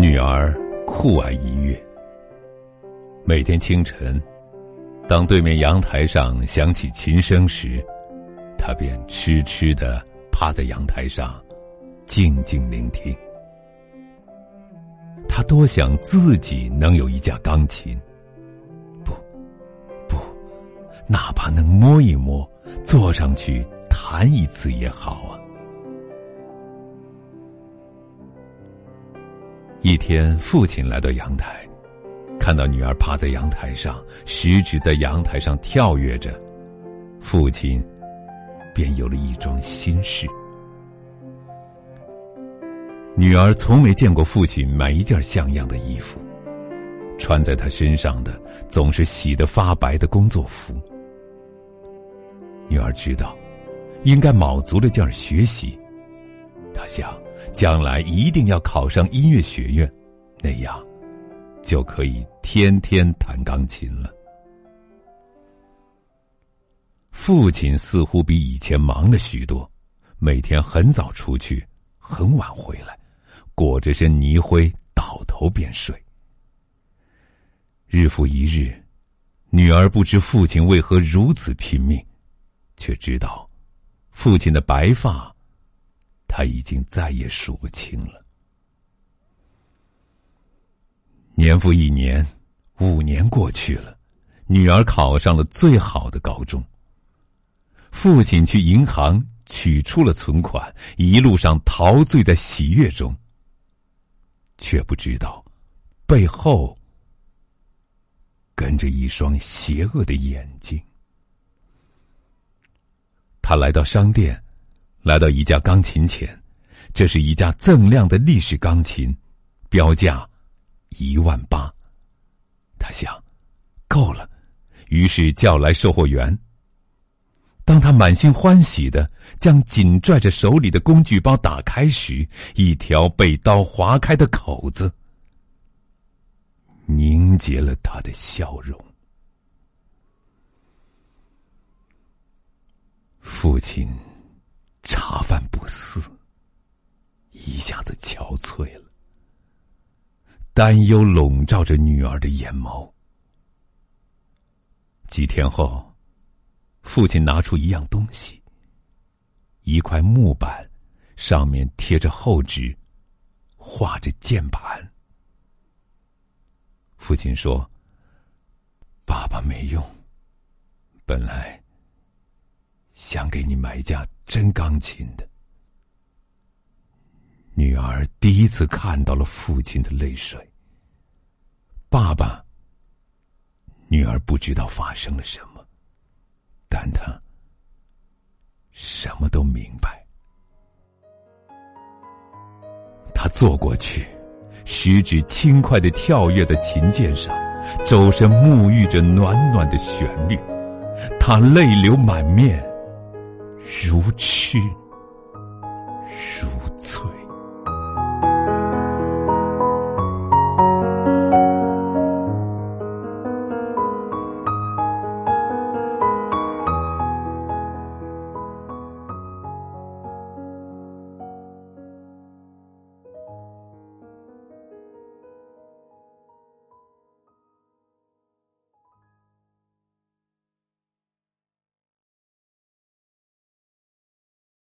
女儿酷爱音乐。每天清晨，当对面阳台上响起琴声时，她便痴痴的趴在阳台上，静静聆听。她多想自己能有一架钢琴，不，不，哪怕能摸一摸，坐上去弹一次也好啊。一天，父亲来到阳台。看到女儿趴在阳台上，食指在阳台上跳跃着，父亲便有了一桩心事。女儿从没见过父亲买一件像样的衣服，穿在他身上的总是洗得发白的工作服。女儿知道，应该卯足了劲儿学习，她想将来一定要考上音乐学院，那样。就可以天天弹钢琴了。父亲似乎比以前忙了许多，每天很早出去，很晚回来，裹着身泥灰，倒头便睡。日复一日，女儿不知父亲为何如此拼命，却知道，父亲的白发，他已经再也数不清了。年复一年，五年过去了，女儿考上了最好的高中。父亲去银行取出了存款，一路上陶醉在喜悦中，却不知道背后跟着一双邪恶的眼睛。他来到商店，来到一架钢琴前，这是一架锃亮的立式钢琴，标价。一万八，他想，够了，于是叫来售货员。当他满心欢喜的将紧拽着手里的工具包打开时，一条被刀划开的口子凝结了他的笑容。父亲茶饭不思，一下子憔悴了。担忧笼罩着女儿的眼眸。几天后，父亲拿出一样东西，一块木板，上面贴着厚纸，画着键盘。父亲说：“爸爸没用，本来想给你买架真钢琴的。”女儿第一次看到了父亲的泪水。爸爸，女儿不知道发生了什么，但她什么都明白。他坐过去，食指轻快的跳跃在琴键上，周身沐浴着暖暖的旋律，他泪流满面，如痴如醉。